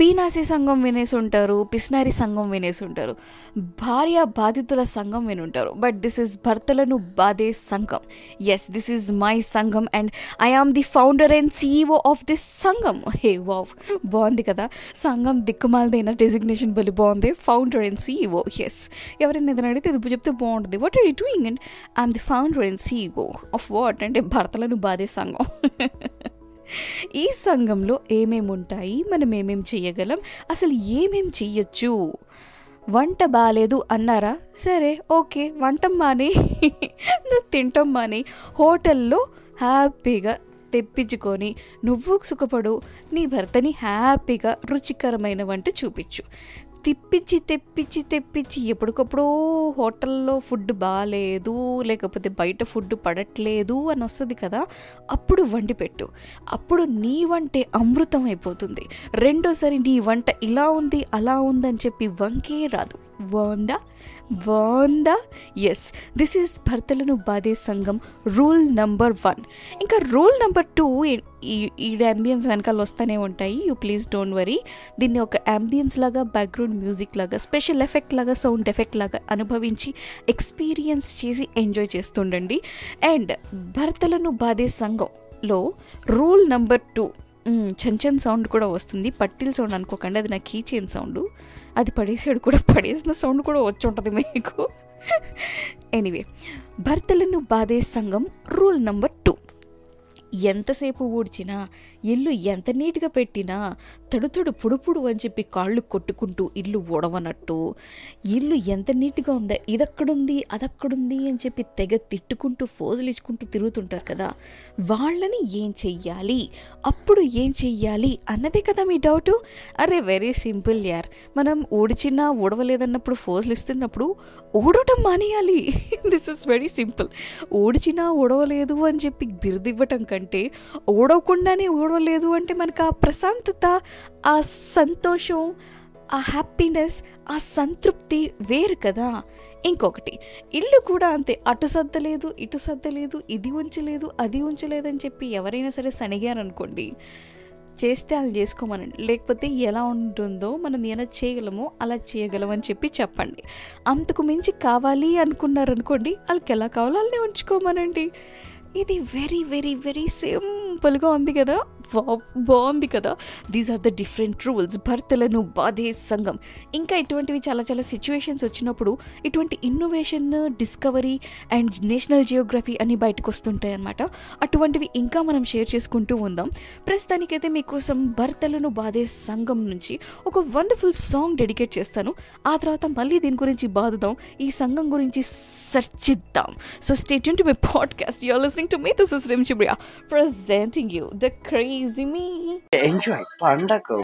పీనాసి సంఘం వినేసి ఉంటారు పిస్నారి సంఘం వినేసి ఉంటారు భార్య బాధితుల సంఘం విని ఉంటారు. బట్ దిస్ ఇస్ భర్తలను బాధే సంఘం. ఎస్ దిస్ ఈజ్ మై సంఘం and I am the founder and CEO of this సంఘం. హే వావ్ బాగుంది కదా? సంఘం దిక్కుమాలదైన డెసిగ్నేషన్ బలి బాగుంది. ఫౌండర్ అండ్ సీఈఓ ఎస్ ఎవరైనా ఏదైనా అడిగితే ఇది చెప్తే బాగుంటుంది. What are you doing and I'm the founder and CEO of what అంటే భర్తలను బాధే సంఘం. ఈ సంఘంలో ఏమేమి ఉంటాయి? మనం ఏమేం చేయగలం? అసలు ఏమేం చెయ్యొచ్చు? వంట బాగాలేదు అన్నారా? సరే ఓకే వంట మాని. నువ్వు తింటాం మాని. హోటల్లో హ్యాపీగా తెప్పించుకొని నువ్వు సుఖపడు నీ భర్తని హ్యాపీగా రుచికరమైన వంట చూపించు. తిప్పించి తెప్పించి తెప్పించి ఎప్పటికప్పుడు హోటల్లో ఫుడ్ బాగాలేదు లేకపోతే బయట ఫుడ్ పడట్లేదు అని వస్తుంది కదా అప్పుడు వండి పెట్టు. అప్పుడు నీ వంటే అమృతం అయిపోతుంది రెండోసారి నీ వంట ఇలా ఉంది అలా ఉందని చెప్పి వంకే రాదు. బాగుందా? బాగుందా? ఎస్ దిస్ ఈజ్ భర్తలను బాధే సంఘం రూల్ నంబర్ వన్ ఇంకా రూల్ నెంబర్ టూ ఈ అంబియన్స్ వెనకాల వస్తూనే ఉంటాయి. యూ ప్లీజ్ డోంట్ వరీ దీన్ని ఒక అంబియన్స్ లాగా బ్యాక్గ్రౌండ్ మ్యూజిక్ లాగా స్పెషల్ ఎఫెక్ట్ లాగా సౌండ్ ఎఫెక్ట్ లాగా అనుభవించి ఎక్స్పీరియన్స్ చేసి ఎంజాయ్ చేస్తుండండి. అండ్ భర్తలను బాధే సంఘంలో రూల్ నెంబర్ టూ చెంచన్ సౌండ్ కూడా వస్తుంది. పట్టిల్ సౌండ్ అనుకోకండి అది నా కీచైన్ సౌండ్. అది పడేసాడు కూడా పడేసిన సౌండ్ కూడా వచ్చి ఉంటుంది మీకు. ఎనీవే భర్తలను బాధే సంఘం రూల్ నెంబర్ ఎంతసేపు ఊడ్చినా ఇల్లు ఎంత నీట్గా పెట్టినా తడుతడు పుడుపుడు అని చెప్పి కాళ్ళు కొట్టుకుంటూ ఇల్లు ఊడవనట్టు. ఇల్లు ఎంత నీట్గా ఉందా ఇదక్కడుంది అదక్కడుంది అని చెప్పి తెగ తిట్టుకుంటూ ఫోజులు ఇచ్చుకుంటూ తిరుగుతుంటారు కదా వాళ్ళని ఏం చెయ్యాలి అప్పుడు ఏం చెయ్యాలి అన్నదే కదా మీ డౌటు? అరే వెరీ సింపుల్ యార్. మనం ఊడ్చినా ఊడవలేదన్నప్పుడు ఫోజులు ఇస్తున్నప్పుడు ఊడటం మానేయాలి. This is very simple. ఊడ్చినా ఊడవలేదు అని చెప్పి బిరుదివ్వటం కంటే ఓడవకుండానే ఓడవలేదు అంటే మనకు ఆ ప్రశాంతత ఆ సంతోషం ఆ హ్యాపీనెస్ ఆ సంతృప్తి వేరు కదా. ఇంకొకటి ఇల్లు కూడా అంతే. అటు సర్దలేదు ఇటు సర్దలేదు ఇది ఉంచలేదు అది ఉంచలేదు అని చెప్పి ఎవరైనా సరే సనిగారనుకోండి చేస్తే అలా చేసుకోమనండి. లేకపోతే ఎలా ఉంటుందో మనం ఎలా చేయగలమో అలా చేయగలం అని చెప్పి చెప్పండి. అంతకు మించి కావాలి అనుకున్నారనుకోండి వాళ్ళకి ఎలా కావాలో అలానే ఉంచుకోమనండి. ఇది వెరీ వెరీ వెరీ సింపుల్గా ఉంది కదా. బాగుంది కదా. These are the different rules భర్తలను బాధే సంఘం. ఇంకా ఇటువంటివి చాలా చాలా సిచ్యువేషన్స్ వచ్చినప్పుడు ఇటువంటి innovation discovery and national geography అని బయటకు వస్తుంటాయి అనమాట అటువంటివి ఇంకా మనం షేర్ చేసుకుంటూ ఉందాం. ప్రస్తుతానికైతే మీకోసం భర్తలను బాధే సంఘం నుంచి ఒక వండర్ఫుల్ సాంగ్ డెడికేట్ చేస్తాను. ఆ తర్వాత మళ్ళీ దీని గురించి బాధుదాం ఈ సంఘం గురించి చర్చిద్దాం so state to my podcast you're listening to me this is rim చిబ్రియా యూ ద క్రీ Easy me. Enjoy Panda Go.